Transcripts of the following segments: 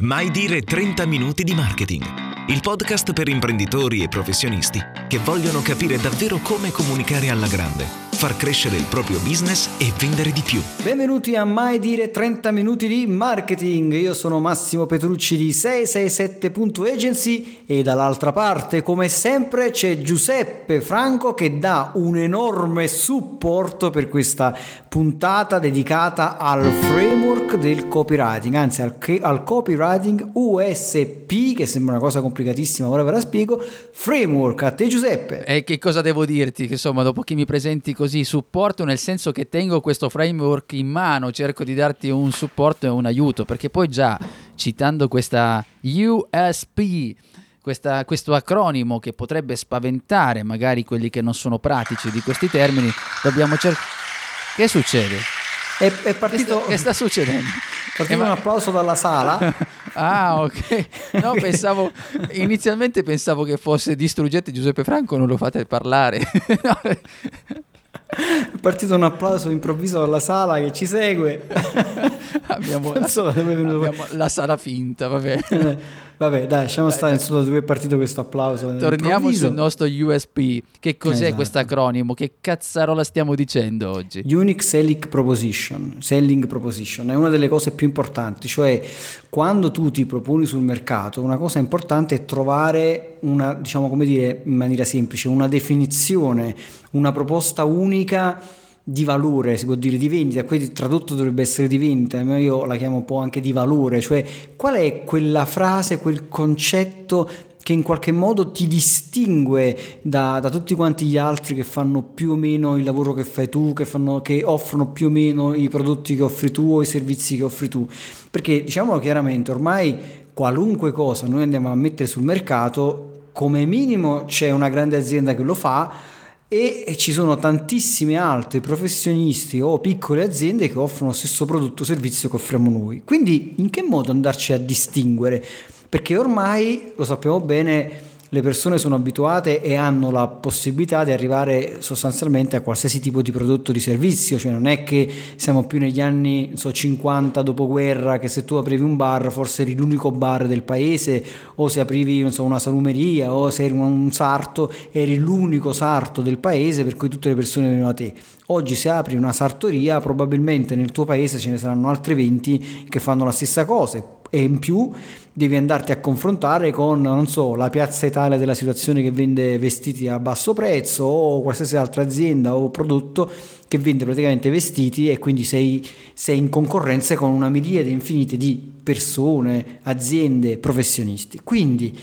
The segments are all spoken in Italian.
Mai dire 30 minuti di marketing. Il podcast per imprenditori e professionisti che vogliono capire davvero come comunicare alla grande far crescere il proprio business e vendere di più. Benvenuti a Mai Dire 30 Minuti di Marketing. Io sono Massimo Petrucci di 667.agency e dall'altra parte, come sempre, c'è Giuseppe Franco che dà un enorme supporto per questa puntata dedicata al framework del copywriting, anzi al, al copywriting USP, che sembra una cosa complicatissima, ora ve la spiego. Framework, a te Giuseppe. E che cosa devo dirti? Che insomma, dopo che mi presenti così supporto nel senso che tengo questo framework in mano, cerco di darti un supporto e un aiuto, perché poi già citando questa USP, questa, questo acronimo che potrebbe spaventare magari quelli che non sono pratici di questi termini, dobbiamo cercare... Che succede? È, è partito... Che sta, che sta succedendo? Partito un applauso dalla sala. ah, ok. No, pensavo, inizialmente pensavo che fosse distruggete Giuseppe Franco, non lo fate parlare. È partito un applauso improvviso dalla sala che ci segue. abbiamo, so abbiamo la sala finta, vabbè. Vabbè, dai, lasciamo stare insomma dove è partito questo applauso. Torniamo sul nostro USP. Che cos'è esatto. questo acronimo? Che cazzarola stiamo dicendo oggi? Unique Selling Proposition. Selling Proposition è una delle cose più importanti, cioè quando tu ti proponi sul mercato, una cosa importante è trovare una, diciamo come dire in maniera semplice, una definizione una proposta unica di valore, si può dire di vendita, qui tradotto dovrebbe essere di vendita, ma io la chiamo un po' anche di valore, cioè qual è quella frase, quel concetto che in qualche modo ti distingue da, da, tutti quanti gli altri che fanno più o meno il lavoro che fai tu, che, fanno, che offrono più o meno i prodotti che offri tu o i servizi che offri tu. Perché diciamolo chiaramente, ormai qualunque cosa noi andiamo a mettere sul mercato, come minimo c'è una grande azienda che lo fa, e ci sono tantissimi altri professionisti o piccole aziende che offrono lo stesso prodotto o servizio che offriamo noi. Quindi in che modo andarci a distinguere? Perché ormai lo sappiamo bene, le persone sono abituate e hanno la possibilità di arrivare sostanzialmente a qualsiasi tipo di prodotto o di servizio, cioè non è che siamo più negli anni so, 50 dopoguerra che se tu aprivi un bar forse eri l'unico bar del paese o se aprivi so, una salumeria o se eri un sarto eri l'unico sarto del paese per cui tutte le persone venivano a te. Oggi se apri una sartoria probabilmente nel tuo paese ce ne saranno altri 20 che fanno la stessa cosa e in più devi andarti a confrontare con, non so, la piazza Italia della situazione che vende vestiti a basso prezzo o qualsiasi altra azienda o prodotto che vende praticamente vestiti e quindi sei, sei in concorrenza con una miriade infinite di persone, aziende, professionisti. Quindi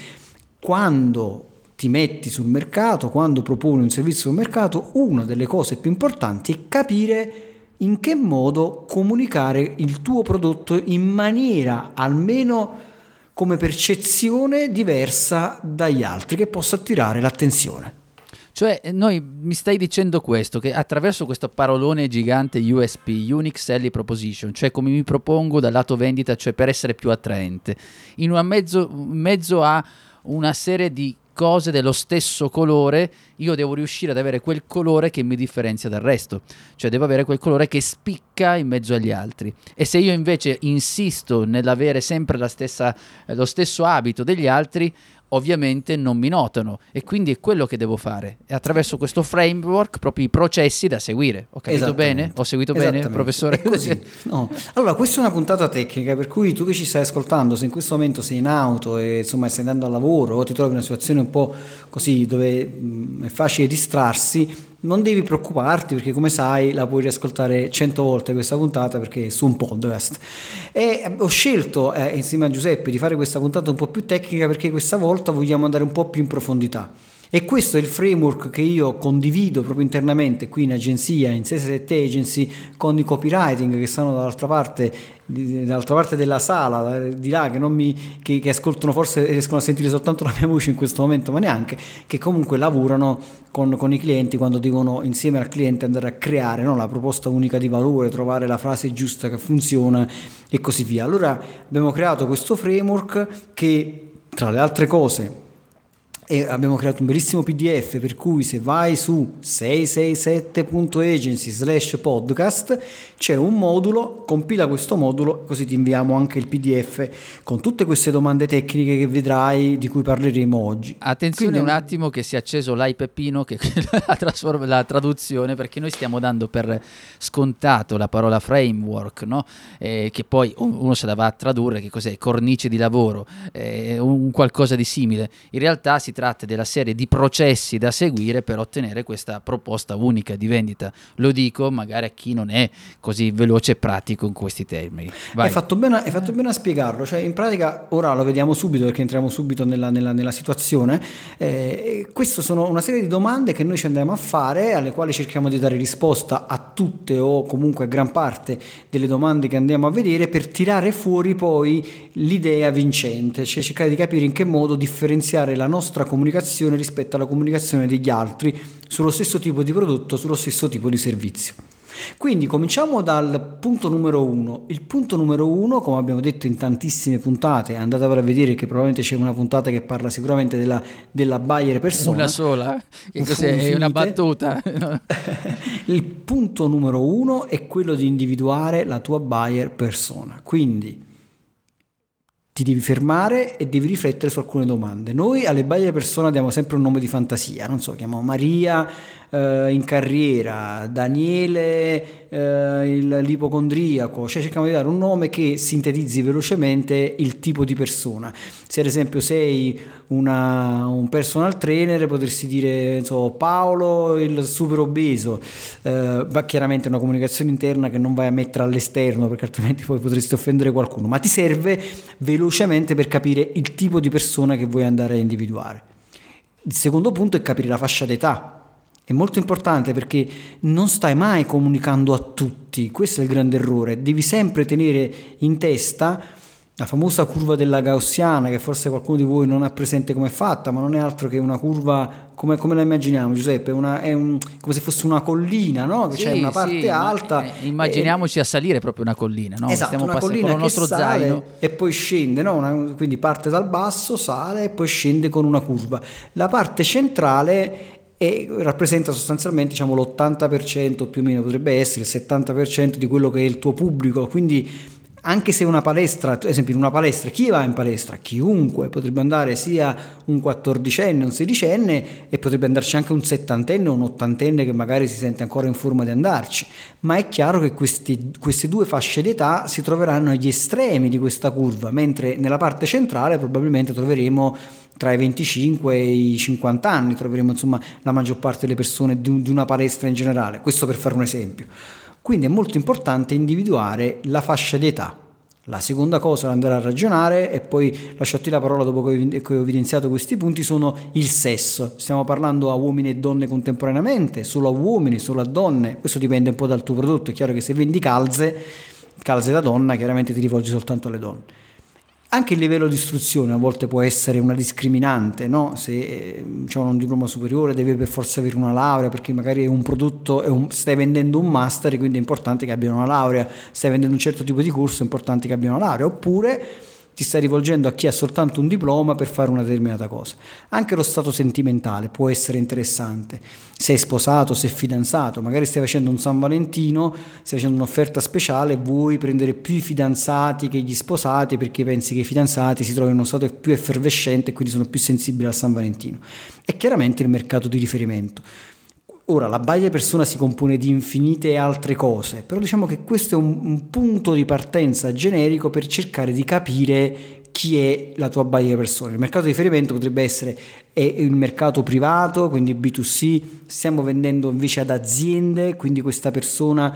quando ti metti sul mercato, quando proponi un servizio sul mercato, una delle cose più importanti è capire in che modo comunicare il tuo prodotto in maniera almeno come percezione diversa dagli altri, che possa attirare l'attenzione. Cioè, noi mi stai dicendo questo, che attraverso questo parolone gigante USP, Unique Selling Proposition, cioè come mi propongo dal lato vendita, cioè per essere più attraente, in mezzo, mezzo a una serie di cose dello stesso colore, io devo riuscire ad avere quel colore che mi differenzia dal resto, cioè devo avere quel colore che spicca in mezzo agli altri. E se io invece insisto nell'avere sempre stessa, lo stesso abito degli altri, ovviamente non mi notano e quindi è quello che devo fare. E attraverso questo framework proprio i processi da seguire. Ho capito bene? Ho seguito bene, professore? No. Allora, questa è una puntata tecnica per cui tu che ci stai ascoltando, se in questo momento sei in auto e insomma stai andando al lavoro o ti trovi in una situazione un po' così dove mh, è facile distrarsi, non devi preoccuparti perché come sai la puoi riascoltare cento volte questa puntata perché è su un podcast. E eh, ho scelto eh, insieme a Giuseppe di fare questa puntata un po' più tecnica perché questa volta vogliamo andare un po' più in profondità e questo è il framework che io condivido proprio internamente qui in agenzia, in 67 Agency, con i copywriting che stanno dall'altra parte, dall'altra parte della sala, di là, che, mi, che, che, ascoltano forse riescono a sentire soltanto la mia voce in questo momento, ma neanche, che comunque lavorano con, con i clienti quando devono insieme al cliente andare a creare no, la proposta unica di valore, trovare la frase giusta che funziona e così via. Allora abbiamo creato questo framework che tra le altre cose e abbiamo creato un bellissimo PDF per cui se vai su 667.agency slash podcast c'è un modulo, compila questo modulo così ti inviamo anche il PDF con tutte queste domande tecniche che vedrai di cui parleremo oggi. Attenzione Quindi, un attimo che si è acceso l'iPepino che la, trasform- la traduzione perché noi stiamo dando per scontato la parola framework no? eh, che poi uno se la va a tradurre che cos'è? Cornice di lavoro, eh, un qualcosa di simile. In realtà si tratta della serie di processi da seguire per ottenere questa proposta unica di vendita. Lo dico magari a chi non è così veloce e pratico in questi termini. Hai fatto, bene, fatto, bene, a spiegarlo, cioè in pratica ora lo vediamo subito perché entriamo subito nella, nella, nella situazione. Eh, queste sono una serie di domande che noi ci andiamo a fare, alle quali cerchiamo di dare risposta a tutte o comunque a gran parte delle domande che andiamo a vedere per tirare fuori poi l'idea vincente, cioè cercare di capire in che modo differenziare la nostra comunicazione comunicazione rispetto alla comunicazione degli altri sullo stesso tipo di prodotto, sullo stesso tipo di servizio. Quindi cominciamo dal punto numero uno. Il punto numero uno, come abbiamo detto in tantissime puntate, andate a vedere che probabilmente c'è una puntata che parla sicuramente della, della buyer persona. Una sola? Che cos'è? È una battuta? Il punto numero uno è quello di individuare la tua buyer persona. Quindi ti devi fermare e devi riflettere su alcune domande. Noi alle buyer persona diamo sempre un nome di fantasia, non so, chiamiamo Maria eh, in carriera, Daniele eh, il, l'ipocondriaco, cioè cerchiamo di dare un nome che sintetizzi velocemente il tipo di persona. Se ad esempio sei una, un personal trainer potresti dire so, Paolo il super obeso, eh, ma chiaramente una comunicazione interna che non vai a mettere all'esterno perché altrimenti poi potresti offendere qualcuno, ma ti serve velocemente per capire il tipo di persona che vuoi andare a individuare. Il secondo punto è capire la fascia d'età, è molto importante perché non stai mai comunicando a tutti, questo è il grande errore, devi sempre tenere in testa la famosa curva della gaussiana che forse qualcuno di voi non ha presente come è fatta, ma non è altro che una curva, come, come la immaginiamo Giuseppe, una, è un, come se fosse una collina, no? che sì, c'è una parte sì, alta. Eh, immaginiamoci e, a salire proprio una collina, no? Esatto, Stiamo una collina con il nostro zaino. E poi scende, no? una, quindi parte dal basso, sale e poi scende con una curva. La parte centrale e rappresenta sostanzialmente diciamo, l'80% più o meno potrebbe essere il 70% di quello che è il tuo pubblico. Quindi anche se una palestra, ad esempio in una palestra, chi va in palestra? Chiunque, potrebbe andare sia un quattordicenne, un sedicenne e potrebbe andarci anche un settantenne o un ottantenne che magari si sente ancora in forma di andarci, ma è chiaro che questi, queste due fasce d'età si troveranno agli estremi di questa curva, mentre nella parte centrale probabilmente troveremo tra i 25 e i 50 anni troveremo insomma la maggior parte delle persone di, di una palestra in generale, questo per fare un esempio. Quindi è molto importante individuare la fascia di età. La seconda cosa da andare a ragionare, e poi lasciati la parola dopo che ho evidenziato questi punti, sono il sesso. Stiamo parlando a uomini e donne contemporaneamente, solo a uomini, solo a donne. Questo dipende un po' dal tuo prodotto. È chiaro che se vendi calze, calze da donna, chiaramente ti rivolgi soltanto alle donne. Anche il livello di istruzione a volte può essere una discriminante, no? se eh, c'è un diploma superiore deve per forza avere una laurea perché magari è un prodotto, è un, stai vendendo un master quindi è importante che abbia una laurea, stai vendendo un certo tipo di corso è importante che abbia una laurea, oppure ti stai rivolgendo a chi ha soltanto un diploma per fare una determinata cosa. Anche lo stato sentimentale può essere interessante. Sei sposato, sei fidanzato, magari stai facendo un San Valentino, stai facendo un'offerta speciale, vuoi prendere più i fidanzati che gli sposati perché pensi che i fidanzati si trovino in uno stato più effervescente e quindi sono più sensibili al San Valentino. È chiaramente il mercato di riferimento. Ora, la buyer persona si compone di infinite altre cose, però diciamo che questo è un, un, punto di partenza generico per cercare di capire chi è la tua buyer persona. Il mercato di riferimento potrebbe essere il mercato privato, quindi B2C, stiamo vendendo invece ad aziende, quindi questa persona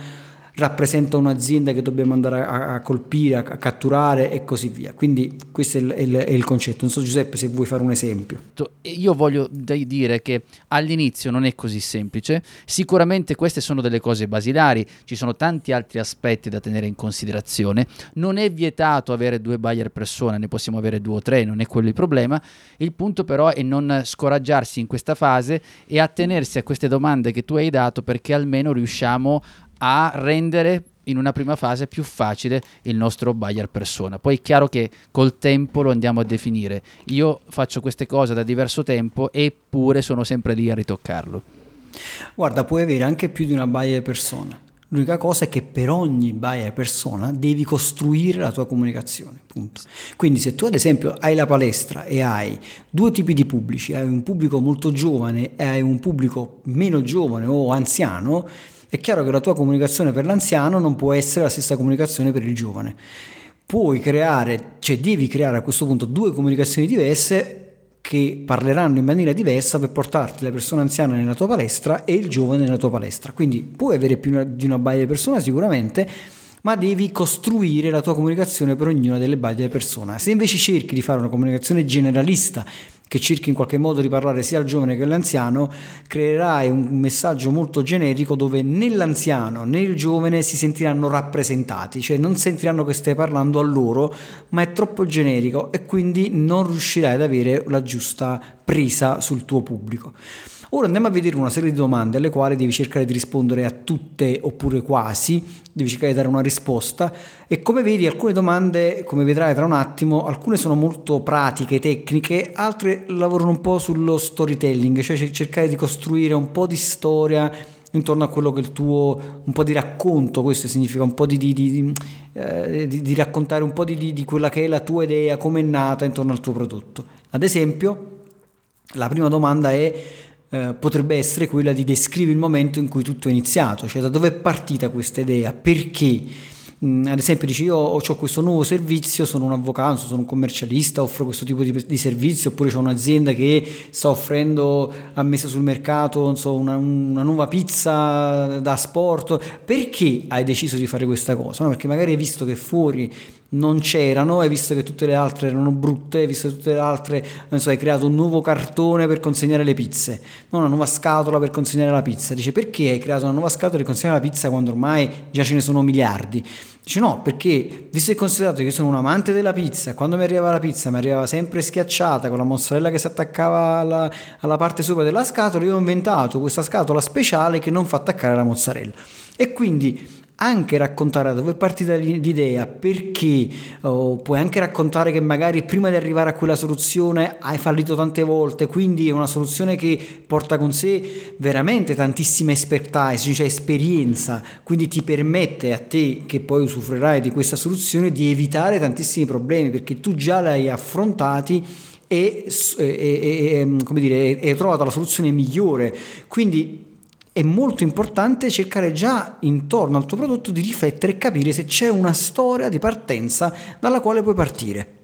rappresenta un'azienda che dobbiamo andare a, a colpire, a, a, catturare e così via. Quindi questo è il, è, il, è il, concetto. Non so Giuseppe se vuoi fare un esempio. Io voglio dire che all'inizio non è così semplice, sicuramente queste sono delle cose basilari, ci sono tanti altri aspetti da tenere in considerazione, non è vietato avere due buyer persona, ne possiamo avere due o tre, non è quello il problema, il punto però è non scoraggiarsi in questa fase e attenersi a queste domande che tu hai dato perché almeno riusciamo a rendere in una prima fase più facile il nostro buyer persona. Poi è chiaro che col tempo lo andiamo a definire. Io faccio queste cose da diverso tempo eppure sono sempre lì a ritoccarlo. Guarda, puoi avere anche più di una buyer persona. L'unica cosa è che per ogni buyer persona devi costruire la tua comunicazione. Punto. Quindi se tu ad esempio hai la palestra e hai due tipi di pubblici, hai un pubblico molto giovane e hai un pubblico meno giovane o anziano, è chiaro che la tua comunicazione per l'anziano non può essere la stessa comunicazione per il giovane. Puoi creare, cioè devi creare a questo punto due comunicazioni diverse che parleranno in maniera diversa per portarti la persona anziana nella tua palestra e il giovane nella tua palestra. Quindi puoi avere più di una baia di persona sicuramente, ma devi costruire la tua comunicazione per ognuna delle baie di persona. Se invece cerchi di fare una comunicazione generalista che cerchi in qualche modo di parlare sia al giovane che all'anziano, creerai un messaggio molto generico dove né l'anziano né il giovane si sentiranno rappresentati, cioè non sentiranno che stai parlando a loro, ma è troppo generico e quindi non riuscirai ad avere la giusta presa sul tuo pubblico. Ora andiamo a vedere una serie di domande alle quali devi cercare di rispondere a tutte oppure quasi, devi cercare di dare una risposta e come vedi alcune domande, come vedrai tra un attimo, alcune sono molto pratiche, tecniche, altre lavorano un po' sullo storytelling, cioè cercare di costruire un po' di storia intorno a quello che è il tuo, un po' di racconto, questo significa un po' di, di, di, eh, di raccontare un po' di, quella che è la tua idea, come è nata intorno al tuo prodotto. Ad esempio, la prima domanda è eh, potrebbe essere quella di descrivere il momento in cui tutto è iniziato, cioè da dove è partita questa idea, perché mm, ad esempio dici io ho, ho, questo nuovo servizio, sono un avvocato, sono un commercialista, offro questo tipo di, di servizio, oppure ho un'azienda che sta offrendo a messa sul mercato so, una, una, nuova pizza da sport, perché hai deciso di fare questa cosa? No? Perché magari hai visto che fuori non c'erano, hai visto che tutte le altre erano brutte, hai visto che tutte le altre, non so, hai creato un nuovo cartone per consegnare le pizze, una nuova scatola per consegnare la pizza. Dice perché hai creato una nuova scatola per consegnare la pizza quando ormai già ce ne sono miliardi? Dice no, perché visto e considerato che io sono un amante della pizza, quando mi arrivava la pizza mi arrivava sempre schiacciata con la mozzarella che si attaccava alla, alla parte sopra della scatola, io ho inventato questa scatola speciale che non fa attaccare la mozzarella. E quindi anche raccontare da dove è partita l'idea, perché oh, puoi anche raccontare che magari prima di arrivare a quella soluzione hai fallito tante volte, quindi è una soluzione che porta con sé veramente tantissima expertise, cioè esperienza, quindi ti permette a te che poi usufruirai di questa soluzione di evitare tantissimi problemi perché tu già l'hai affrontati e, e, e, come dire, hai trovato la soluzione migliore. Quindi è molto importante cercare già intorno al tuo prodotto di riflettere e capire se c'è una storia di partenza dalla quale puoi partire.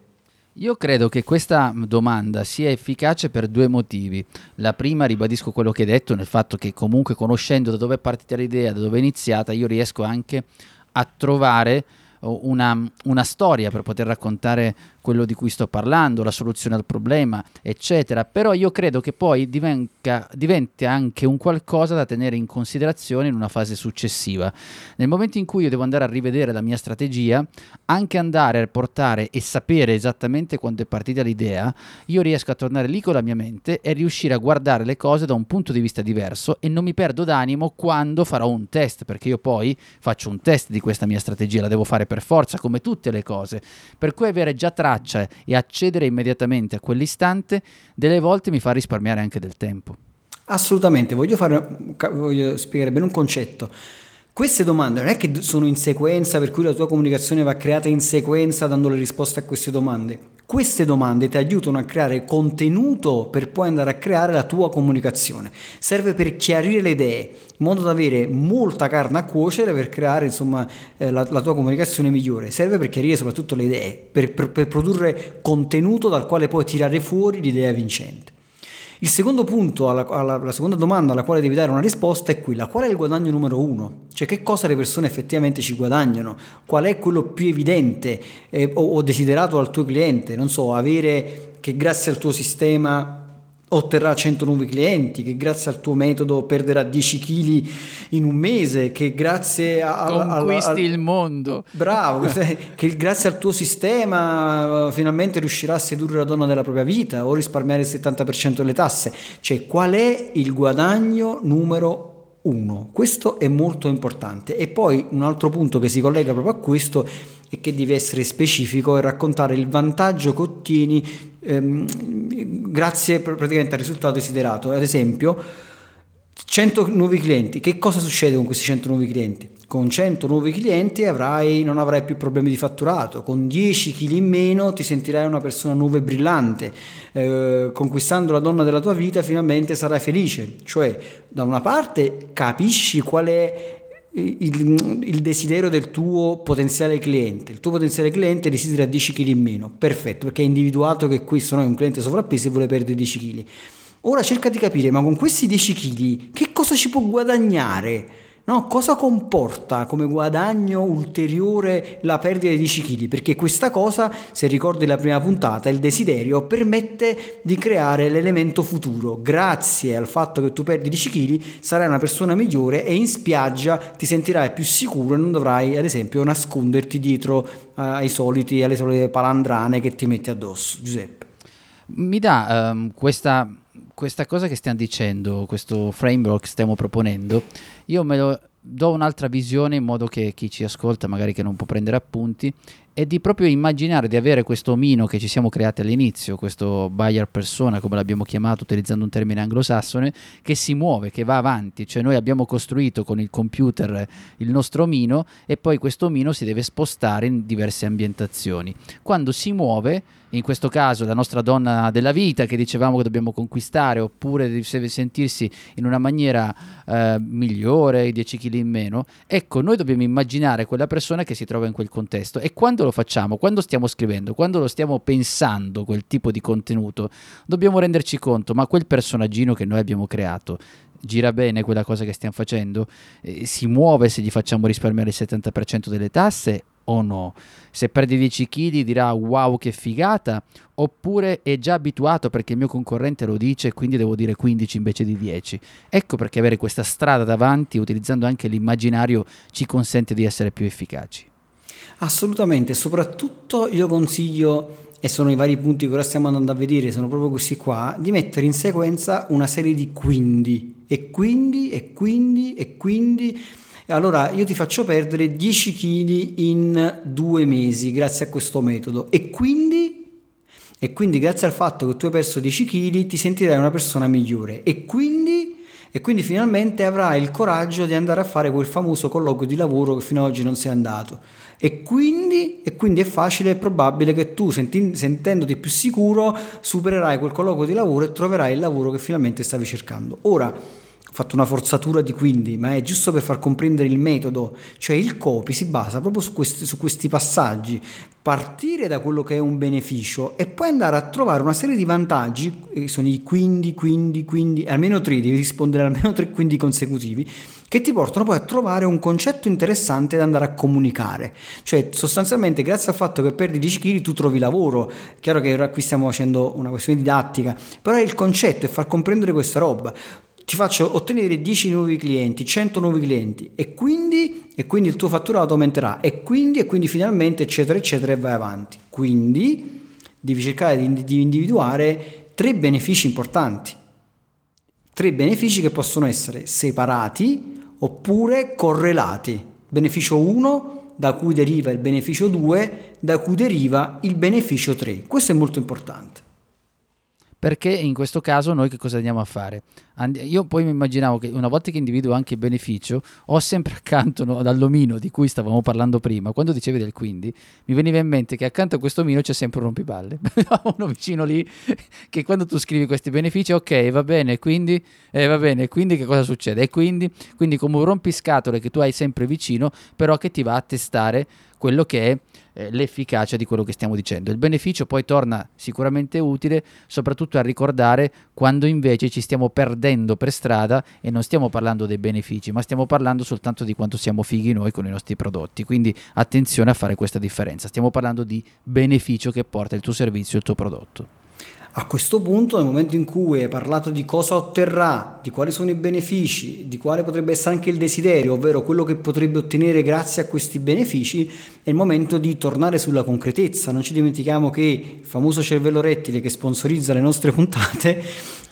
Io credo che questa domanda sia efficace per due motivi. La prima, ribadisco quello che hai detto, nel fatto che comunque conoscendo da dove è partita l'idea, da dove è iniziata, io riesco anche a trovare una, una storia per poter raccontare quello di cui sto parlando, la soluzione al problema, eccetera. Però io credo che poi divenga, diventi anche un qualcosa da tenere in considerazione in una fase successiva. Nel momento in cui io devo andare a rivedere la mia strategia, anche andare a portare e sapere esattamente quando è partita l'idea, io riesco a tornare lì con la mia mente e riuscire a guardare le cose da un punto di vista diverso e non mi perdo d'animo quando farò un test, perché io poi faccio un test di questa mia strategia, la devo fare per forza, come tutte le cose. Per cui avere già traccia traccia e accedere immediatamente a quell'istante, delle volte mi fa risparmiare anche del tempo. Assolutamente, voglio, fare, voglio spiegare bene un concetto. Queste domande non è che sono in sequenza, per cui la tua comunicazione va creata in sequenza dando le risposte a queste domande. Queste domande ti aiutano a creare contenuto per poi andare a creare la tua comunicazione. Serve per chiarire le idee, in modo da avere molta carne a cuocere per creare insomma, eh, la, la, tua comunicazione migliore. Serve per chiarire soprattutto le idee, per, per, per produrre contenuto dal quale puoi tirare fuori l'idea vincente. Il secondo punto, alla, alla, la seconda domanda alla quale devi dare una risposta è quella, qual è il guadagno numero uno? Cioè che cosa le persone effettivamente ci guadagnano? Qual è quello più evidente eh, o, o desiderato dal tuo cliente? Non so, avere che grazie al tuo sistema otterrà 100 nuovi clienti, che grazie al tuo metodo perderà 10 kg in un mese, che grazie a... Conquisti al, al, il mondo. Bravo, che grazie al tuo sistema finalmente riuscirà a sedurre la donna della propria vita o risparmiare il 70% delle tasse. Cioè, qual è il guadagno numero uno. Questo è molto importante. E poi un altro punto che si collega proprio a questo è che devi essere specifico e raccontare il vantaggio che ottieni ehm, grazie praticamente al risultato desiderato. Ad esempio, 100 nuovi clienti. Che cosa succede con questi 100 nuovi clienti? Con 100 nuovi clienti avrai, non avrai più problemi di fatturato, con 10 kg in meno ti sentirai una persona nuova e brillante, eh, conquistando la donna della tua vita finalmente sarai felice, cioè da una parte capisci qual è il, il, desiderio del tuo potenziale cliente. Il tuo potenziale cliente desidera 10 kg in meno, perfetto, perché hai individuato che questo non è un cliente sovrappeso e vuole perdere 10 kg. Ora cerca di capire, ma con questi 10 kg che cosa ci può guadagnare? No, cosa comporta come guadagno ulteriore la perdita di 10 kg? Perché questa cosa, se ricordi la prima puntata, il desiderio permette di creare l'elemento futuro. Grazie al fatto che tu perdi 10 kg sarai una persona migliore e in spiaggia ti sentirai più sicuro e non dovrai, ad esempio, nasconderti dietro ai soliti, alle solite palandrane che ti metti addosso. Giuseppe. Mi dà um, questa questa cosa che stiamo dicendo, questo framework che stiamo proponendo, io me lo do un'altra visione in modo che chi ci ascolta, magari che non può prendere appunti, è di proprio immaginare di avere questo omino che ci siamo creati all'inizio, questo buyer persona, come l'abbiamo chiamato utilizzando un termine anglosassone, che si muove, che va avanti, cioè noi abbiamo costruito con il computer il nostro omino e poi questo omino si deve spostare in diverse ambientazioni. Quando si muove in questo caso la nostra donna della vita che dicevamo che dobbiamo conquistare, oppure deve sentirsi in una maniera eh, migliore, 10 kg in meno, ecco, noi dobbiamo immaginare quella persona che si trova in quel contesto e quando lo facciamo, quando stiamo scrivendo, quando lo stiamo pensando quel tipo di contenuto, dobbiamo renderci conto, ma quel personaggino che noi abbiamo creato gira bene quella cosa che stiamo facendo, eh, si muove se gli facciamo risparmiare il 70% delle tasse o no? Se perdi 10 kg dirà wow che figata, oppure è già abituato perché il mio concorrente lo dice quindi devo dire 15 invece di 10. Ecco perché avere questa strada davanti, utilizzando anche l'immaginario, ci consente di essere più efficaci. Assolutamente, soprattutto io consiglio e sono i vari punti che ora stiamo andando a vedere, sono proprio questi qua, di mettere in sequenza una serie di quindi e quindi e quindi e quindi. Allora io ti faccio perdere 10 kg in due mesi grazie a questo metodo. E quindi, e quindi grazie al fatto che tu hai perso 10 kg ti sentirai una persona migliore. E quindi, e quindi finalmente avrai il coraggio di andare a fare quel famoso colloquio di lavoro che fino ad oggi non sei andato e quindi, e quindi è facile e probabile che tu senti, sentendoti più sicuro supererai quel colloquio di lavoro e troverai il lavoro che finalmente stavi cercando. Ora, fatto una forzatura di quindi, ma è giusto per far comprendere il metodo, cioè il copy si basa proprio su questi, su questi passaggi, partire da quello che è un beneficio e poi andare a trovare una serie di vantaggi, che sono i quindi, quindi, quindi, almeno tre, devi rispondere almeno tre quindi consecutivi, che ti portano poi a trovare un concetto interessante da andare a comunicare. Cioè, sostanzialmente, grazie al fatto che perdi 10 kg, tu trovi lavoro. Chiaro che ora qui stiamo facendo una questione didattica, però il concetto è far comprendere questa roba ti faccio ottenere 10 nuovi clienti, 100 nuovi clienti e quindi, e quindi il tuo fatturato aumenterà e quindi, e quindi finalmente eccetera eccetera e vai avanti. Quindi devi cercare di, di individuare tre benefici importanti, tre benefici che possono essere separati oppure correlati. Beneficio 1 da cui deriva il beneficio 2, da cui deriva il beneficio 3. Questo è molto importante. Perché in questo caso noi che cosa andiamo a fare? And- io poi mi immaginavo che una volta che individuo anche il beneficio, ho sempre accanto no, dall'omino di cui stavamo parlando prima, quando dicevi del quindi, mi veniva in mente che accanto a questo omino c'è sempre un rompipalle. uno vicino lì che quando tu scrivi questi benefici, ok, va bene, quindi, eh, va bene, quindi che cosa succede? E quindi, quindi come un rompiscatole che tu hai sempre vicino, però che ti va a testare quello che è eh, l'efficacia di quello che stiamo dicendo. Il beneficio poi torna sicuramente utile soprattutto a ricordare quando invece ci stiamo perdendo per strada e non stiamo parlando dei benefici, ma stiamo parlando soltanto di quanto siamo fighi noi con i nostri prodotti. Quindi attenzione a fare questa differenza. Stiamo parlando di beneficio che porta il tuo servizio, il tuo prodotto. A questo punto, nel momento in cui hai parlato di cosa otterrà, di quali sono i benefici, di quale potrebbe essere anche il desiderio, ovvero quello che potrebbe ottenere grazie a questi benefici, è il momento di tornare sulla concretezza. Non ci dimentichiamo che il famoso cervello rettile che sponsorizza le nostre puntate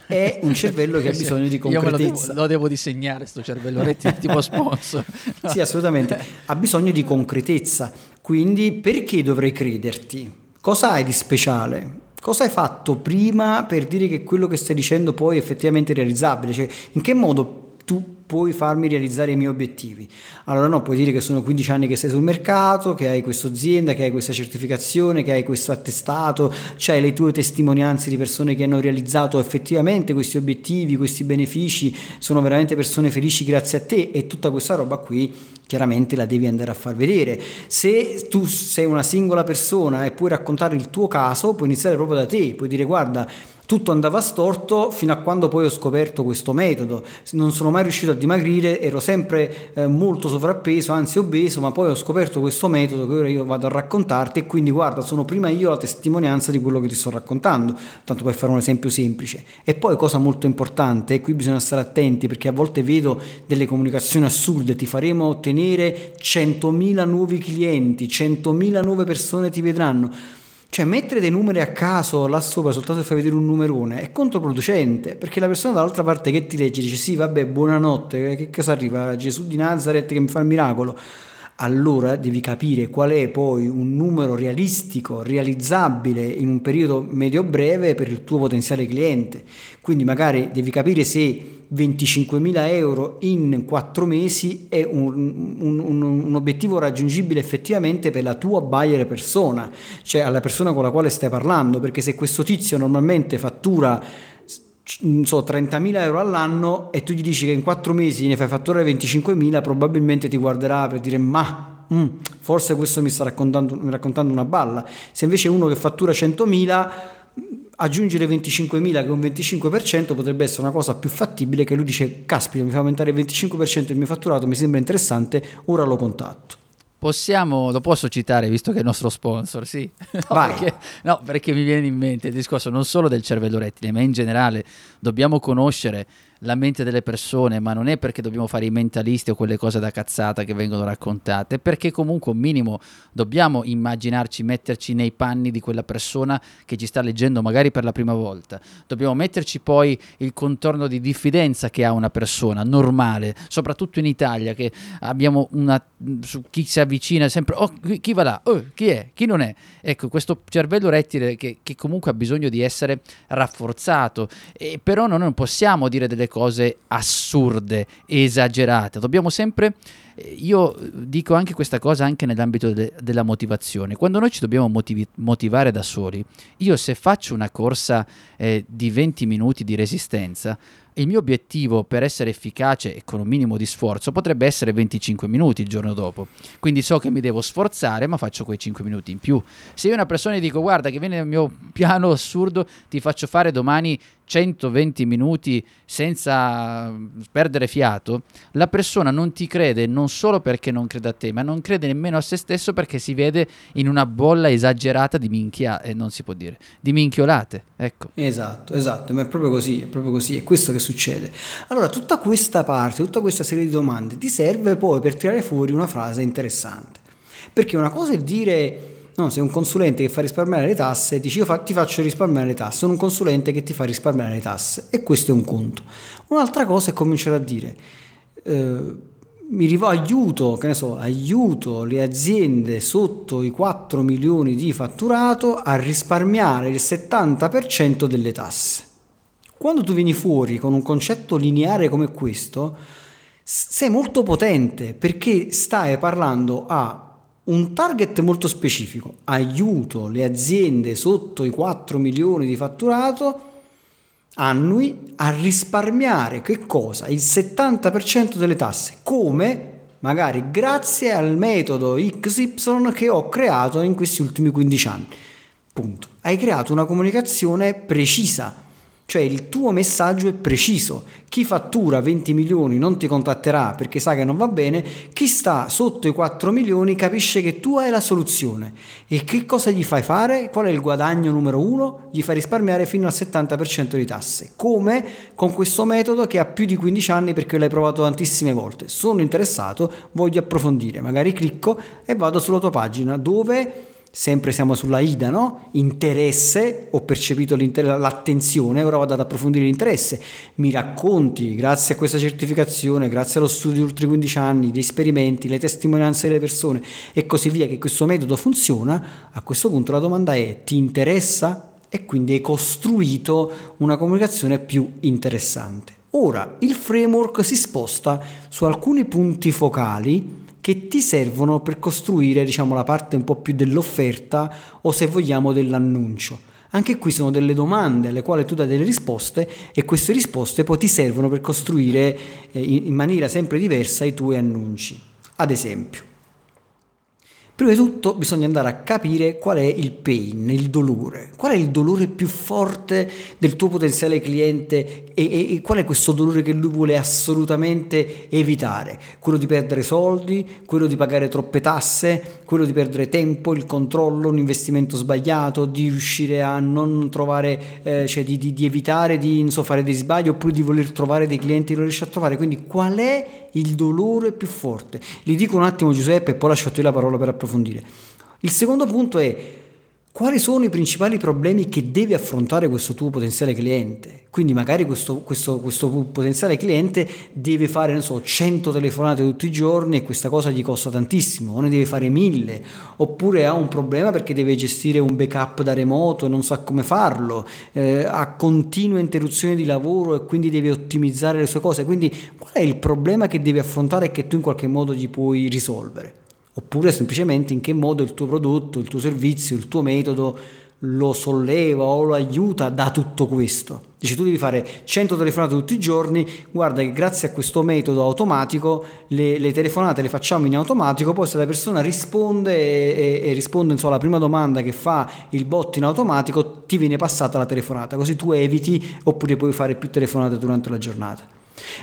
è un cervello che ha bisogno di concretezza. Io lo devo, lo devo, disegnare, questo cervello tipo sponsor. sì, assolutamente. Ha bisogno di concretezza. Quindi perché dovrei crederti? Cosa hai di speciale? Cosa hai fatto prima per dire che quello che stai dicendo poi è effettivamente realizzabile? Cioè, in che modo tu puoi farmi realizzare i miei obiettivi. Allora no, puoi dire che sono 15 anni che sei sul mercato, che hai questa azienda, che hai questa certificazione, che hai questo attestato, c'hai le tue testimonianze di persone che hanno realizzato effettivamente questi obiettivi, questi benefici, sono veramente persone felici grazie a te e tutta questa roba qui chiaramente la devi andare a far vedere. Se tu sei una singola persona e puoi raccontare il tuo caso, puoi iniziare proprio da te, puoi dire guarda, tutto andava storto fino a quando poi ho scoperto questo metodo. Non sono mai riuscito a dimagrire, ero sempre eh, molto sovrappeso, anzi obeso, ma poi ho scoperto questo metodo che ora io vado a raccontarti e quindi guarda, sono prima io la testimonianza di quello che ti sto raccontando, tanto per fare un esempio semplice. E poi cosa molto importante, e qui bisogna stare attenti perché a volte vedo delle comunicazioni assurde, ti faremo ottenere 100.000 nuovi clienti, 100.000 nuove persone ti vedranno cioè, mettere dei numeri a caso là sopra soltanto per far vedere un numerone è controproducente, perché la persona dall'altra parte che ti legge dice sì, vabbè, buonanotte, che cosa arriva? Gesù di Nazareth che mi fa il miracolo. Allora devi capire qual è poi un numero realistico, realizzabile in un periodo medio-breve per il tuo potenziale cliente. Quindi magari devi capire se 25.000 euro in 4 mesi è un, un, un, un, obiettivo raggiungibile effettivamente per la tua buyer persona, cioè alla persona con la quale stai parlando, perché se questo tizio normalmente fattura so, 30.000 euro all'anno e tu gli dici che in 4 mesi ne fai fatturare 25.000, probabilmente ti guarderà per dire ma mm, forse questo mi sta raccontando, raccontando una balla. Se invece uno che fattura 100.000 aggiungere 25.000 che è un 25% potrebbe essere una cosa più fattibile che lui dice caspita mi fa aumentare il 25% il mio fatturato mi sembra interessante ora lo contatto. Possiamo, lo posso citare visto che è il nostro sponsor, sì. No perché, no, perché mi viene in mente il discorso non solo del cervello rettile, ma in generale dobbiamo conoscere la mente delle persone, ma non è perché dobbiamo fare i mentalisti o quelle cose da cazzata che vengono raccontate, perché comunque un minimo dobbiamo immaginarci, metterci nei panni di quella persona che ci sta leggendo magari per la prima volta. Dobbiamo metterci poi il contorno di diffidenza che ha una persona normale, soprattutto in Italia, che abbiamo una su chi si avvicina sempre, oh, chi va là, oh, chi è, chi non è. Ecco, questo cervello rettile che, che comunque ha bisogno di essere rafforzato, e però noi non possiamo dire delle cose assurde, esagerate. Dobbiamo sempre eh, io dico anche questa cosa anche nell'ambito de- della motivazione. Quando noi ci dobbiamo motivi- motivare da soli, io se faccio una corsa eh, di 20 minuti di resistenza, il mio obiettivo per essere efficace e con un minimo di sforzo potrebbe essere 25 minuti il giorno dopo. Quindi so che mi devo sforzare, ma faccio quei 5 minuti in più. Se io una persona gli dico guarda che viene nel mio piano assurdo, ti faccio fare domani 120 minuti senza perdere fiato, la persona non ti crede non solo perché non crede a te, ma non crede nemmeno a se stesso perché si vede in una bolla esagerata di minchia, e eh, non si può dire, di minchiolate, ecco. Esatto, esatto, ma è proprio così, è proprio così, è questo che succede. Allora, tutta questa parte, tutta questa serie di domande ti serve poi per tirare fuori una frase interessante. Perché una cosa è dire No, sei un consulente che fa risparmiare le tasse, dici io fa, ti faccio risparmiare le tasse, sono un consulente che ti fa risparmiare le tasse e questo è un conto. Un'altra cosa è cominciare a dire eh, mi rivo- aiuto, che ne so, aiuto le aziende sotto i 4 milioni di fatturato a risparmiare il 70% delle tasse. Quando tu vieni fuori con un concetto lineare come questo, sei molto potente perché stai parlando a un target molto specifico, aiuto le aziende sotto i 4 milioni di fatturato annui a risparmiare che cosa? Il 70% delle tasse, come magari grazie al metodo XY che ho creato in questi ultimi 15 anni. Punto. Hai creato una comunicazione precisa cioè il tuo messaggio è preciso. Chi fattura 20 milioni non ti contatterà perché sa che non va bene, chi sta sotto i 4 milioni capisce che tu hai la soluzione. E che cosa gli fai fare? Qual è il guadagno numero uno? Gli fai risparmiare fino al 70% di tasse. Come? Con questo metodo che ha più di 15 anni perché l'hai provato tantissime volte. Sono interessato, voglio approfondire. Magari clicco e vado sulla tua pagina dove sempre siamo sulla IDA, no? Interesse, ho percepito l'attenzione, ora vado ad approfondire l'interesse. Mi racconti, grazie a questa certificazione, grazie allo studio di ultimi 15 anni, gli esperimenti, le testimonianze delle persone e così via, che questo metodo funziona, a questo punto la domanda è ti interessa? E quindi hai costruito una comunicazione più interessante. Ora il framework si sposta su alcuni punti focali che ti servono per costruire diciamo, la parte un po' più dell'offerta o se vogliamo dell'annuncio. Anche qui sono delle domande alle quali tu dai delle risposte e queste risposte poi ti servono per costruire eh, in maniera sempre diversa i tuoi annunci. Ad esempio, Prima di tutto bisogna andare a capire qual è il pain, il dolore, qual è il dolore più forte del tuo potenziale cliente e, e, e, qual è questo dolore che lui vuole assolutamente evitare, quello di perdere soldi, quello di pagare troppe tasse, quello di perdere tempo, il controllo, un investimento sbagliato, di riuscire a non trovare, eh, cioè di, di, di, evitare di so, fare dei sbagli oppure di voler trovare dei clienti che non riesce a trovare, quindi qual è il dolore più forte. Gli dico un attimo Giuseppe e poi lascio a te la parola per approfondire. Il secondo punto è quali sono i principali problemi che deve affrontare questo tuo potenziale cliente? Quindi magari questo, questo, questo potenziale cliente deve fare, so, 100 telefonate tutti i giorni e questa cosa gli costa tantissimo, o ne deve fare 1000, oppure ha un problema perché deve gestire un backup da remoto e non sa come farlo, eh, ha continue interruzioni di lavoro e quindi deve ottimizzare le sue cose. Quindi qual è il problema che deve affrontare e che tu in qualche modo gli puoi risolvere? Oppure semplicemente in che modo il tuo prodotto, il tuo servizio, il tuo metodo lo solleva o lo aiuta da tutto questo. Dici tu devi fare 100 telefonate tutti i giorni, guarda che grazie a questo metodo automatico le, le telefonate le facciamo in automatico, poi se la persona risponde e, e, e risponde insomma, alla prima domanda che fa il bot in automatico ti viene passata la telefonata, così tu eviti oppure puoi fare più telefonate durante la giornata.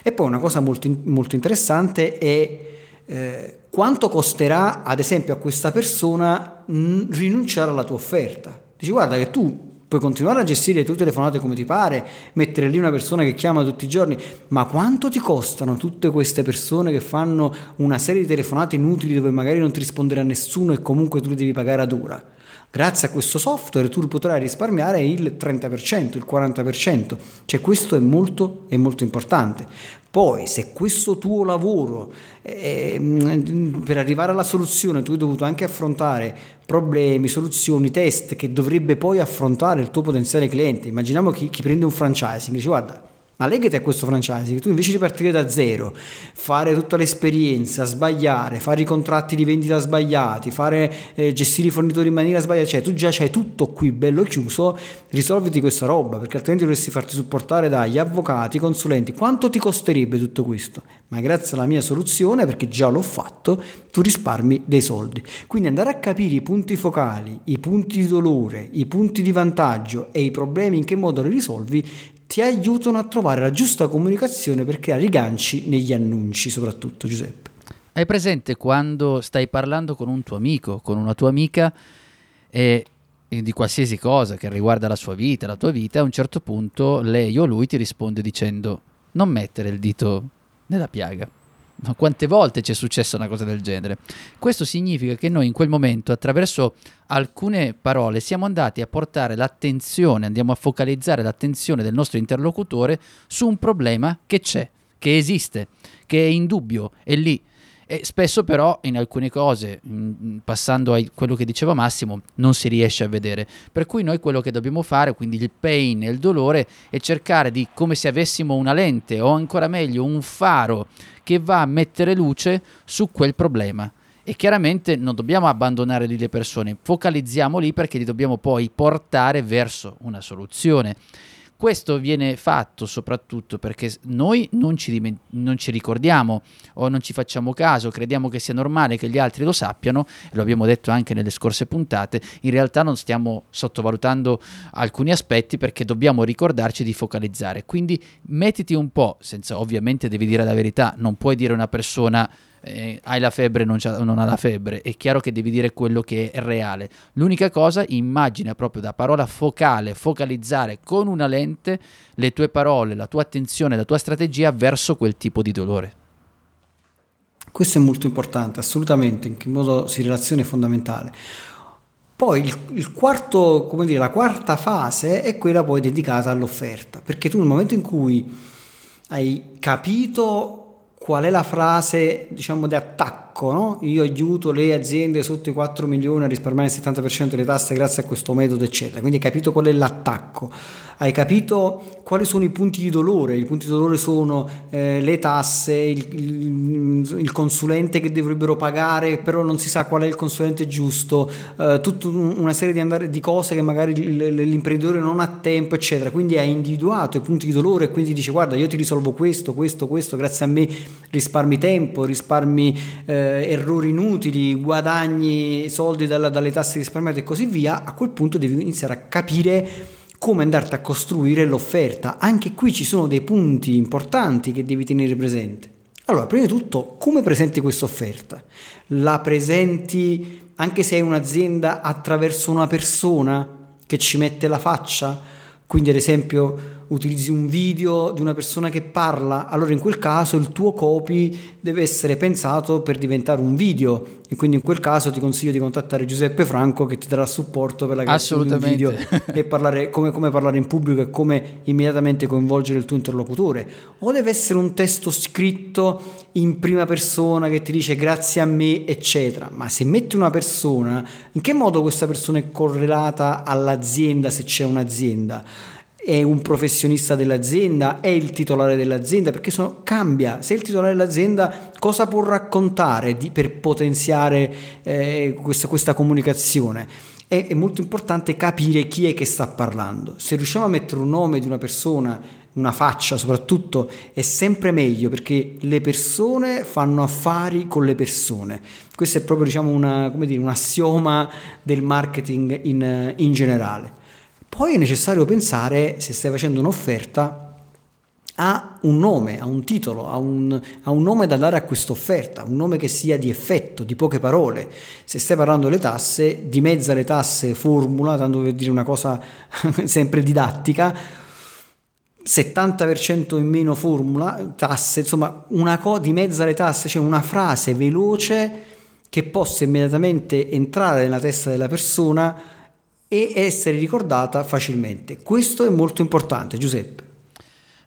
E poi una cosa molto, molto interessante è eh, quanto costerà ad esempio a questa persona mh, rinunciare alla tua offerta. Dici guarda che tu puoi continuare a gestire le tue telefonate come ti pare, mettere lì una persona che chiama tutti i giorni, ma quanto ti costano tutte queste persone che fanno una serie di telefonate inutili dove magari non ti risponderà nessuno e comunque tu li devi pagare ad ora? Grazie a questo software tu potrai risparmiare il 30%, il 40%, cioè questo è molto, è molto importante. Poi, se questo tuo lavoro eh, per arrivare alla soluzione tu hai dovuto anche affrontare problemi, soluzioni, test che dovrebbe poi affrontare il tuo potenziale cliente, immaginiamo chi, chi prende un franchising, dice guarda, ma legati a questo franchising, tu invece di partire da zero, fare tutta l'esperienza, sbagliare, fare i contratti di vendita sbagliati, fare, eh, gestire i fornitori in maniera sbagliata, cioè tu già c'hai tutto qui bello chiuso, risolviti questa roba, perché altrimenti dovresti farti supportare dagli avvocati, consulenti. Quanto ti costerebbe tutto questo? Ma grazie alla mia soluzione, perché già l'ho fatto, tu risparmi dei soldi. Quindi andare a capire i punti focali, i punti di dolore, i punti di vantaggio e i problemi in che modo li risolvi ti aiutano a trovare la giusta comunicazione per creare i ganci negli annunci, soprattutto Giuseppe. Hai presente quando stai parlando con un tuo amico, con una tua amica e, di qualsiasi cosa che riguarda la sua vita, la tua vita, a un certo punto lei o lui ti risponde dicendo non mettere il dito nella piaga. Quante volte ci è successa una cosa del genere? Questo significa che noi in quel momento, attraverso alcune parole, siamo andati a portare l'attenzione, andiamo a focalizzare l'attenzione del nostro interlocutore su un problema che c'è, che esiste, che è indubbio, è lì. E spesso però in alcune cose, passando a quello che diceva Massimo, non si riesce a vedere. Per cui noi quello che dobbiamo fare, quindi il pain e il dolore, è cercare di, come se avessimo una lente o ancora meglio un faro che va a mettere luce su quel problema. E chiaramente non dobbiamo abbandonare lì le persone, focalizziamo lì perché li dobbiamo poi portare verso una soluzione. Questo viene fatto soprattutto perché noi non ci, non ci, ricordiamo o non ci facciamo caso, crediamo che sia normale che gli altri lo sappiano, lo abbiamo detto anche nelle scorse puntate, in realtà non stiamo sottovalutando alcuni aspetti perché dobbiamo ricordarci di focalizzare. Quindi mettiti un po', senza ovviamente devi dire la verità, non puoi dire a una persona eh, hai la febbre, non, non ha la febbre, è chiaro che devi dire quello che è reale. L'unica cosa, immagina proprio da parola focale, focalizzare con una lente le tue parole, la tua attenzione, la tua strategia verso quel tipo di dolore. Questo è molto importante, assolutamente, in che modo si relaziona è fondamentale. Poi il, il quarto, come dire, la quarta fase è quella poi dedicata all'offerta, perché tu nel momento in cui hai capito qual è la frase diciamo di attacco no? io aiuto le aziende sotto i 4 milioni a risparmiare il 70% delle tasse grazie a questo metodo eccetera quindi hai capito qual è l'attacco hai capito quali sono i punti di dolore. I punti di dolore sono eh, le tasse, il, il, il, consulente che dovrebbero pagare, però non si sa qual è il consulente giusto, eh, tutta una serie di, andare, di cose che magari l'imprenditore non ha tempo, eccetera. Quindi hai individuato i punti di dolore e quindi dice guarda io ti risolvo questo, questo, questo, grazie a me risparmi tempo, risparmi eh, errori inutili, guadagni soldi dalla, dalle tasse risparmiate e così via. A quel punto devi iniziare a capire come andarti a costruire l'offerta. Anche qui ci sono dei punti importanti che devi tenere presente. Allora, prima di tutto, come presenti questa offerta? La presenti anche se hai un'azienda attraverso una persona che ci mette la faccia? Quindi, ad esempio, utilizzi un video di una persona che parla, allora in quel caso il tuo copy deve essere pensato per diventare un video e quindi in quel caso ti consiglio di contattare Giuseppe Franco che ti darà supporto per la creazione di un video e parlare come, come parlare in pubblico e come immediatamente coinvolgere il tuo interlocutore. O deve essere un testo scritto in prima persona che ti dice grazie a me eccetera. Ma se metti una persona in che modo questa persona è correlata all'azienda se c'è un'azienda è un professionista dell'azienda, è il titolare dell'azienda, perché sono, cambia. Se è il titolare dell'azienda, cosa può raccontare di, per potenziare eh, questa, questa, comunicazione? È, è molto importante capire chi è che sta parlando. Se riusciamo a mettere un nome di una persona, una faccia soprattutto, è sempre meglio perché le persone fanno affari con le persone. Questo è proprio diciamo, una, dire, un assioma del marketing in, in generale. Poi è necessario pensare, se stai facendo un'offerta, a un nome, a un titolo, a un, a un nome da dare a questa offerta, un nome che sia di effetto, di poche parole. Se stai parlando delle tasse, dimezza le tasse formula, tanto per dire una cosa sempre didattica, 70% in meno formula, tasse, insomma, una cosa di mezza le tasse, cioè una frase veloce che possa immediatamente entrare nella testa della persona e essere ricordata facilmente. Questo è molto importante, Giuseppe.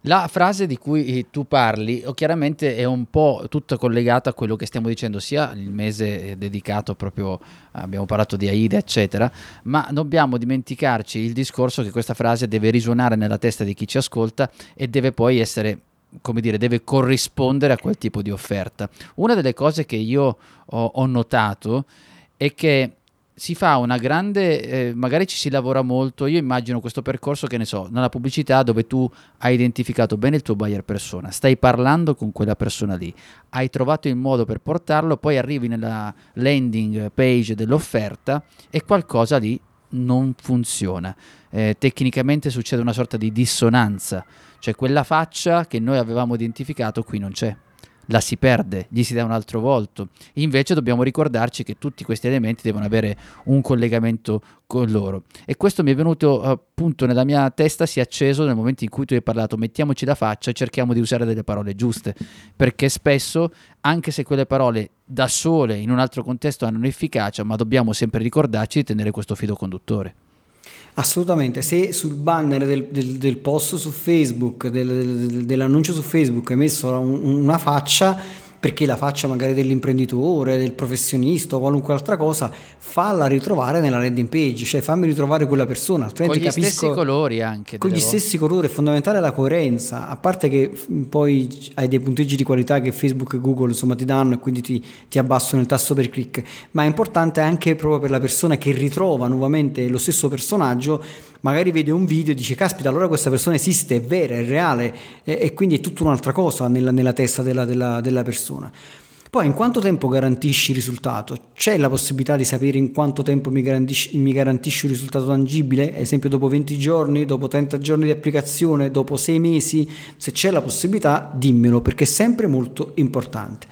La frase di cui tu parli chiaramente è un po' tutta collegata a quello che stiamo dicendo, sia il mese dedicato proprio, abbiamo parlato di AIDA, eccetera, ma dobbiamo dimenticarci il discorso che questa frase deve risuonare nella testa di chi ci ascolta e deve poi essere come dire, deve corrispondere a quel tipo di offerta. Una delle cose che io ho, ho notato è che si fa una grande, eh, magari ci si lavora molto, io immagino questo percorso che ne so, nella pubblicità dove tu hai identificato bene il tuo buyer persona, stai parlando con quella persona lì, hai trovato il modo per portarlo, poi arrivi nella landing page dell'offerta e qualcosa lì non funziona. Eh, tecnicamente succede una sorta di dissonanza, cioè quella faccia che noi avevamo identificato qui non c'è la si perde, gli si dà un altro volto. Invece dobbiamo ricordarci che tutti questi elementi devono avere un collegamento con loro. E questo mi è venuto appunto nella mia testa, si è acceso nel momento in cui tu hai parlato, mettiamoci la faccia e cerchiamo di usare delle parole giuste, perché spesso, anche se quelle parole da sole in un altro contesto hanno un'efficacia, ma dobbiamo sempre ricordarci di tenere questo filo conduttore. Assolutamente, se sul banner del, del, del post su Facebook, del, dell'annuncio su Facebook hai messo un, una faccia, perché la faccia magari dell'imprenditore, del professionista o qualunque altra cosa, falla ritrovare nella landing page, cioè fammi ritrovare quella persona. Con gli capisco, stessi colori anche. Con gli volte. stessi colori, è fondamentale la coerenza, a parte che poi hai dei punteggi di qualità che Facebook e Google insomma ti danno e quindi ti, ti abbassano il tasso per click, ma è importante anche proprio per la persona che ritrova nuovamente lo stesso personaggio magari vede un video e dice caspita allora questa persona esiste, è vera, è reale e, e quindi è tutta un'altra cosa nella, nella testa della, della, della persona. Poi in quanto tempo garantisci il risultato? C'è la possibilità di sapere in quanto tempo mi garantisci, mi garantisci un risultato tangibile? Ad esempio dopo 20 giorni, dopo 30 giorni di applicazione, dopo 6 mesi? Se c'è la possibilità dimmelo perché è sempre molto importante.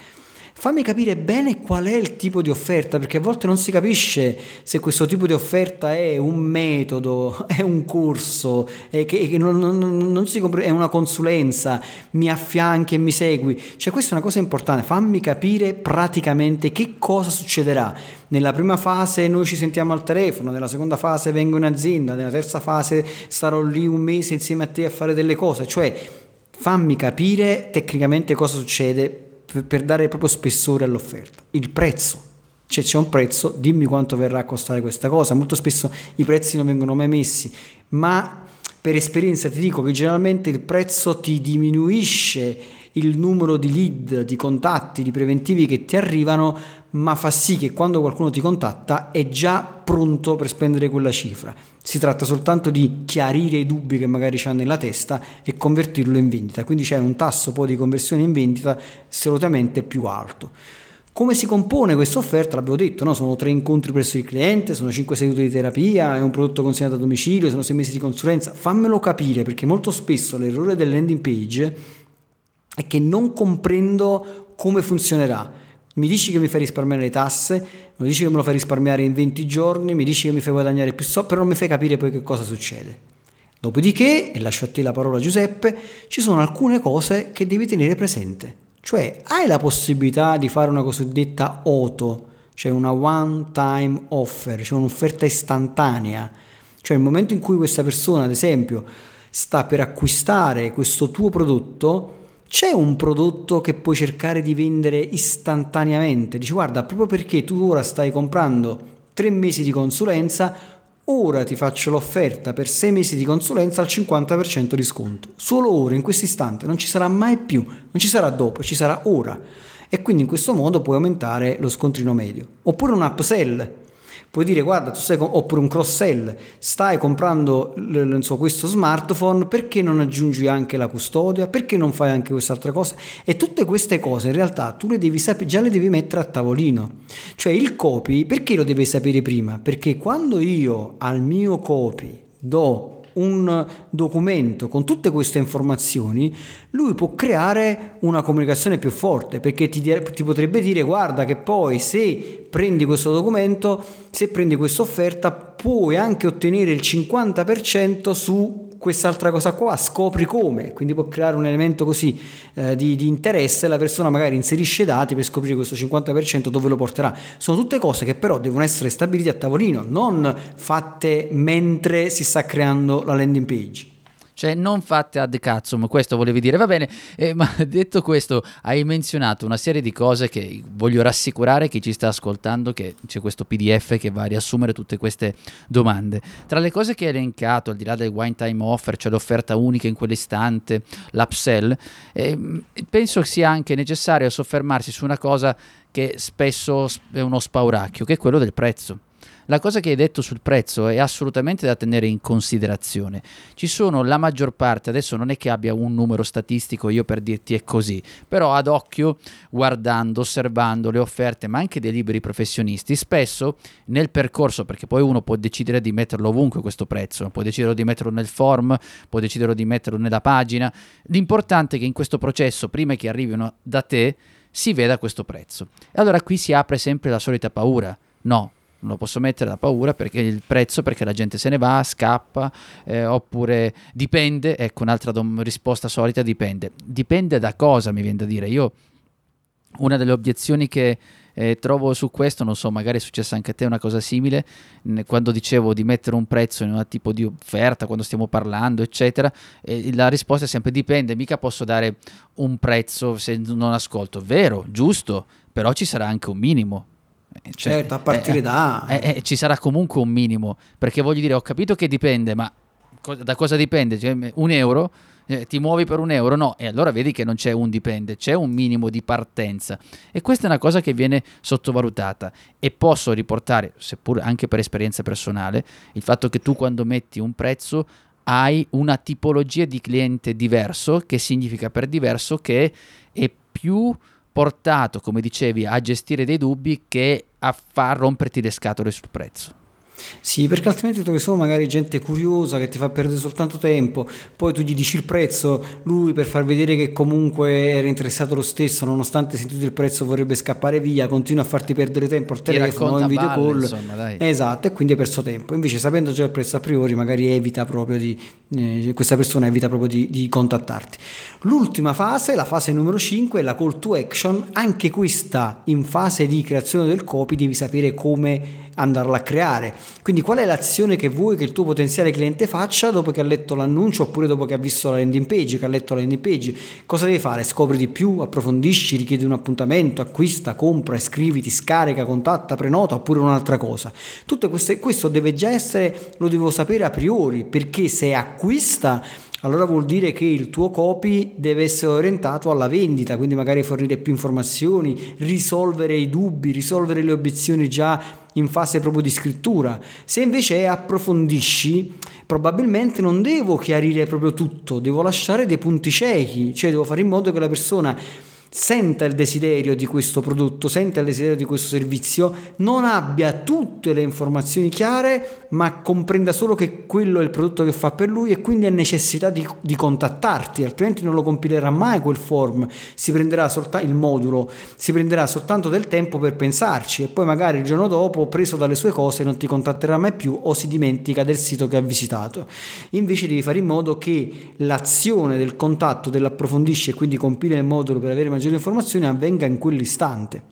Fammi capire bene qual è il tipo di offerta, perché a volte non si capisce se questo tipo di offerta è un metodo, è un corso, è, che, che non, non, non compre- è una consulenza, mi affianchi e mi segui. Cioè questa è una cosa importante, fammi capire praticamente che cosa succederà. Nella prima fase noi ci sentiamo al telefono, nella seconda fase vengo in azienda, nella terza fase starò lì un mese insieme a te a fare delle cose, cioè fammi capire tecnicamente cosa succede per dare proprio spessore all'offerta. Il prezzo, cioè c'è un prezzo, dimmi quanto verrà a costare questa cosa. Molto spesso i prezzi non vengono mai messi, ma per esperienza ti dico che generalmente il prezzo ti diminuisce il numero di lead, di contatti, di preventivi che ti arrivano, ma fa sì che quando qualcuno ti contatta è già pronto per spendere quella cifra. Si tratta soltanto di chiarire i dubbi che magari c'ha nella testa e convertirlo in vendita, quindi c'è un tasso poi di conversione in vendita assolutamente più alto. Come si compone questa offerta? L'abbiamo detto, no? sono tre incontri presso il cliente, sono cinque sedute di terapia, è un prodotto consegnato a domicilio, sono sei mesi di consulenza. Fammelo capire perché molto spesso l'errore del landing page è che non comprendo come funzionerà mi dici che mi fai risparmiare le tasse, mi dici che me lo fai risparmiare in 20 giorni, mi dici che mi fai guadagnare più soldi, però non mi fai capire poi che cosa succede. Dopodiché, e lascio a te la parola Giuseppe, ci sono alcune cose che devi tenere presente. Cioè, hai la possibilità di fare una cosiddetta auto, cioè una one time offer, cioè un'offerta istantanea. Cioè, nel momento in cui questa persona, ad esempio, sta per acquistare questo tuo prodotto, c'è un prodotto che puoi cercare di vendere istantaneamente. Dici guarda, proprio perché tu ora stai comprando tre mesi di consulenza, ora ti faccio l'offerta per sei mesi di consulenza al 50% di sconto. Solo ora, in questo istante, non ci sarà mai più, non ci sarà dopo, ci sarà ora. E quindi in questo modo puoi aumentare lo scontrino medio. Oppure un upsell puoi dire guarda tu stai oppure un cross sell stai comprando l- so, questo smartphone perché non aggiungi anche la custodia? Perché non fai anche quest'altra cosa? E tutte queste cose in realtà tu le devi sapere già le devi mettere a tavolino. Cioè il copy perché lo devi sapere prima? Perché quando io al mio copy do un documento con tutte queste informazioni, lui può creare una comunicazione più forte perché ti, ti, potrebbe dire guarda che poi se prendi questo documento, se prendi questa offerta, puoi anche ottenere il 50% su quest'altra cosa qua, scopri come, quindi può creare un elemento così eh, di, di, interesse, la persona magari inserisce dati per scoprire questo 50% dove lo porterà. Sono tutte cose che però devono essere stabilite a tavolino, non fatte mentre si sta creando la landing page. Cioè, non fate ad cazzum, questo volevi dire, va bene, eh, ma detto questo, hai menzionato una serie di cose che voglio rassicurare chi ci sta ascoltando che c'è questo PDF che va a riassumere tutte queste domande. Tra le cose che hai elencato, al di là del wine time offer, cioè l'offerta unica in quell'istante, l'upsell, eh, penso sia anche necessario soffermarsi su una cosa che spesso è uno spauracchio, che è quello del prezzo la cosa che hai detto sul prezzo è assolutamente da tenere in considerazione. Ci sono la maggior parte, adesso non è che abbia un numero statistico io per dirti è così, però ad occhio, guardando, osservando le offerte, ma anche dei liberi professionisti, spesso nel percorso, perché poi uno può decidere di metterlo ovunque questo prezzo, può decidere di metterlo nel form, può decidere di metterlo nella pagina, l'importante è che in questo processo, prima che arrivino da te, si veda questo prezzo. E allora qui si apre sempre la solita paura. No, non lo posso mettere da paura perché il prezzo perché la gente se ne va, scappa, eh, oppure dipende, ecco un'altra dom- risposta solita, dipende. Dipende da cosa mi viene da dire. Io una delle obiezioni che eh, trovo su questo, non so, magari è successa anche a te una cosa simile, quando dicevo di mettere un prezzo in un tipo di offerta, quando stiamo parlando, eccetera, eh, la risposta è sempre dipende, mica posso dare un prezzo se non ascolto, vero, giusto, però ci sarà anche un minimo, cioè, certo, a partire eh, da... Eh, eh, ci sarà comunque un minimo, perché voglio dire, ho capito che dipende, ma co- da cosa dipende? Cioè, un euro? Eh, ti muovi per un euro? No, e allora vedi che non c'è un dipende, c'è un minimo di partenza. E questa è una cosa che viene sottovalutata. E posso riportare, seppur anche per esperienza personale, il fatto che tu quando metti un prezzo hai una tipologia di cliente diverso, che significa per diverso che è più portato, come dicevi, a gestire dei dubbi che a far romperti le scatole sul prezzo. Sì, perché altrimenti trovi solo magari gente curiosa che ti fa perdere soltanto tempo, poi tu gli dici il prezzo, lui per far vedere che comunque era interessato lo stesso, nonostante sentito il prezzo vorrebbe scappare via, continua a farti perdere tempo al telefono in video call. insomma, dai. Esatto, e quindi hai perso tempo. Invece sapendo già il prezzo a priori magari evita proprio di, eh, questa persona evita proprio di, di contattarti. L'ultima fase, la fase numero 5, è la call to action, anche questa in fase di creazione del copy devi sapere come andarla a creare. Quindi qual è l'azione che vuoi che il tuo potenziale cliente faccia dopo che ha letto l'annuncio oppure dopo che ha visto la landing page, che ha letto la landing page? Cosa devi fare? Scopri di più, approfondisci, richiedi un appuntamento, acquista, compra, iscriviti, scarica, contatta, prenota? Oppure un'altra cosa. Tutto queste, questo deve già essere, lo devo sapere a priori, perché se acquista allora vuol dire che il tuo copy deve essere orientato alla vendita, quindi magari fornire più informazioni, risolvere i dubbi, risolvere le obiezioni già in fase proprio di scrittura. Se invece approfondisci, probabilmente non devo chiarire proprio tutto, devo lasciare dei punti ciechi, cioè devo fare in modo che la persona senta il desiderio di questo prodotto, senta il desiderio di questo servizio, non abbia tutte le informazioni chiare, ma comprenda solo che quello è il prodotto che fa per lui e quindi ha necessità di, di contattarti, altrimenti non lo compilerà mai quel form, si prenderà soltanto il modulo, si prenderà soltanto del tempo per pensarci e poi magari il giorno dopo, preso dalle sue cose, non ti contatterà mai più o si dimentica del sito che ha visitato. Invece devi fare in modo che l'azione del contatto, dell'approfondisci e quindi compila il modulo per avere maggiore maggiori informazioni avvenga in quell'istante.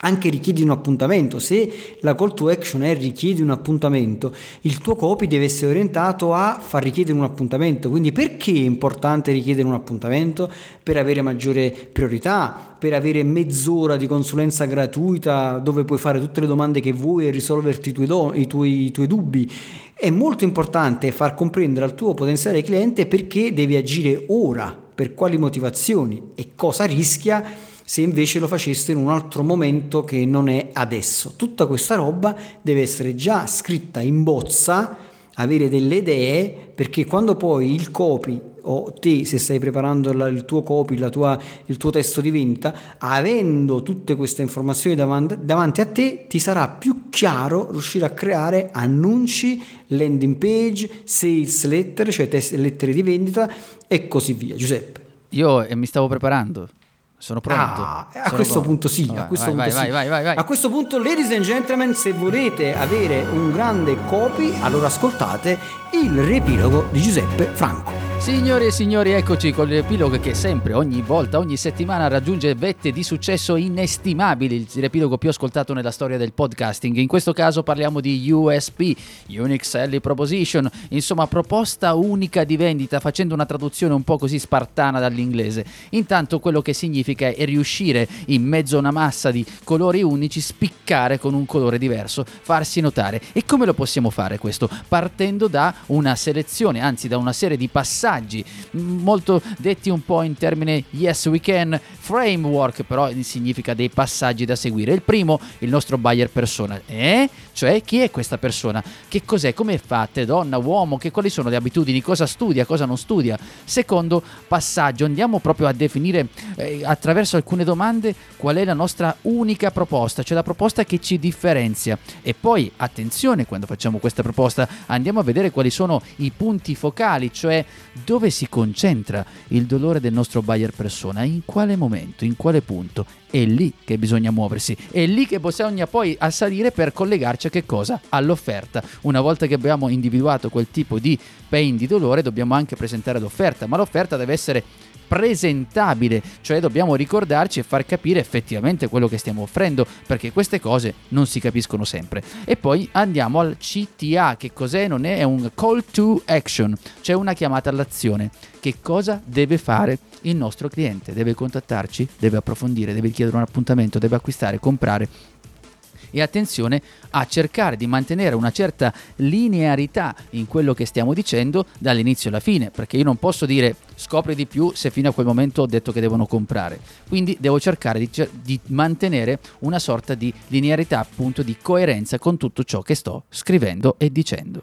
Anche richiedi un appuntamento, se la call to action è richiedi un appuntamento, il tuo copy deve essere orientato a far richiedere un appuntamento. Quindi perché è importante richiedere un appuntamento? Per avere maggiore priorità, per avere mezz'ora di consulenza gratuita dove puoi fare tutte le domande che vuoi e risolverti i tuoi, do- i tuoi, i tuoi dubbi. È molto importante far comprendere al tuo potenziale cliente perché devi agire ora per quali motivazioni e cosa rischia se invece lo faceste in un altro momento che non è adesso. Tutta questa roba deve essere già scritta in bozza, avere delle idee, perché quando poi il copy o te se stai preparando il tuo copy, tua, il tuo testo di vendita, avendo tutte queste informazioni davanti, davanti, a te, ti sarà più chiaro riuscire a creare annunci, landing page, sales letter, cioè test, lettere di vendita e così via. Giuseppe. Io eh, mi stavo preparando. Sono pronto. Ah, a Sono questo pronto. punto sì, Vai, a questo vai, punto vai, sì. vai, vai, vai. A questo punto, ladies and gentlemen, se volete avere un grande copy, allora ascoltate il riepilogo di Giuseppe Franco. Signore e signori, eccoci con l'epilogo che sempre, ogni volta, ogni settimana raggiunge vette di successo inestimabili, il riepilogo più ascoltato nella storia del podcasting. In questo caso parliamo di USP, Unique Selling Proposition, insomma proposta unica di vendita, facendo una traduzione un po' così spartana dall'inglese. Intanto quello che significa è riuscire in mezzo a una massa di colori unici, spiccare con un colore diverso, farsi notare. E come lo possiamo fare questo? Partendo da una selezione, anzi da una serie di passaggi molto detti un po' in termine yes we can framework però significa dei passaggi da seguire. Il primo il nostro buyer persona. Eh? cioè chi è questa persona? Che cos'è? Come fate donna uomo? Che quali sono le abitudini? Cosa studia? Cosa non studia? Secondo passaggio andiamo proprio a definire eh, attraverso alcune domande qual è la nostra unica proposta cioè la proposta che ci differenzia. E poi attenzione quando facciamo questa proposta andiamo a vedere quali sono i punti focali cioè dove si concentra il dolore del nostro buyer persona, in quale momento, in quale punto. È lì che bisogna muoversi, è lì che bisogna poi assalire per collegarci a che cosa? All'offerta. Una volta che abbiamo individuato quel tipo di pain di dolore, dobbiamo anche presentare l'offerta, ma l'offerta deve essere presentabile, cioè dobbiamo ricordarci e far capire effettivamente quello che stiamo offrendo, perché queste cose non si capiscono sempre. E poi andiamo al CTA, che cos'è? Non è, è un call to action, cioè una chiamata all'azione. Che cosa deve fare il nostro cliente? Deve contattarci, deve approfondire, deve chiedere un appuntamento, deve acquistare, comprare e attenzione a cercare di mantenere una certa linearità in quello che stiamo dicendo dall'inizio alla fine, perché io non posso dire scopri di più se fino a quel momento ho detto che devono comprare. Quindi devo cercare di, di mantenere una sorta di linearità, appunto di coerenza con tutto ciò che sto scrivendo e dicendo.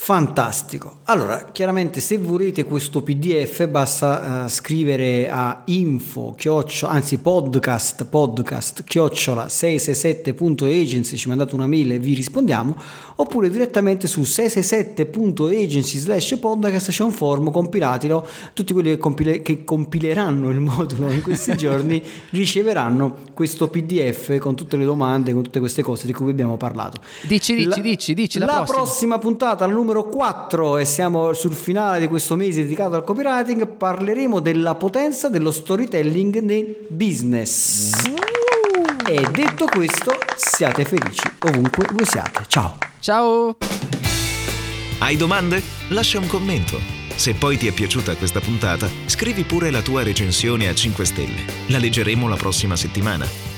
Fantastico. Allora, chiaramente se volete questo PDF basta uh, scrivere a info, chiocciola, anzi podcast, podcast, chiocciola 667.agency, ci mandate una mail e vi rispondiamo, oppure direttamente su 667.agency slash podcast c'è un form, compilatelo, tutti quelli che, compile- che compileranno il modulo in questi giorni riceveranno questo PDF con tutte le domande, con tutte queste cose di cui abbiamo parlato. Dici, dici, la, dici, dici. La, la prossima. prossima puntata, la numero 4, e siamo sul finale di questo mese dedicato al copywriting, parleremo della potenza dello storytelling nel business. E detto questo, siate felici ovunque voi siate. Ciao. Ciao. Hai domande? Lascia un commento. Se poi ti è piaciuta questa puntata, scrivi pure la tua recensione a 5 stelle. La leggeremo la prossima settimana.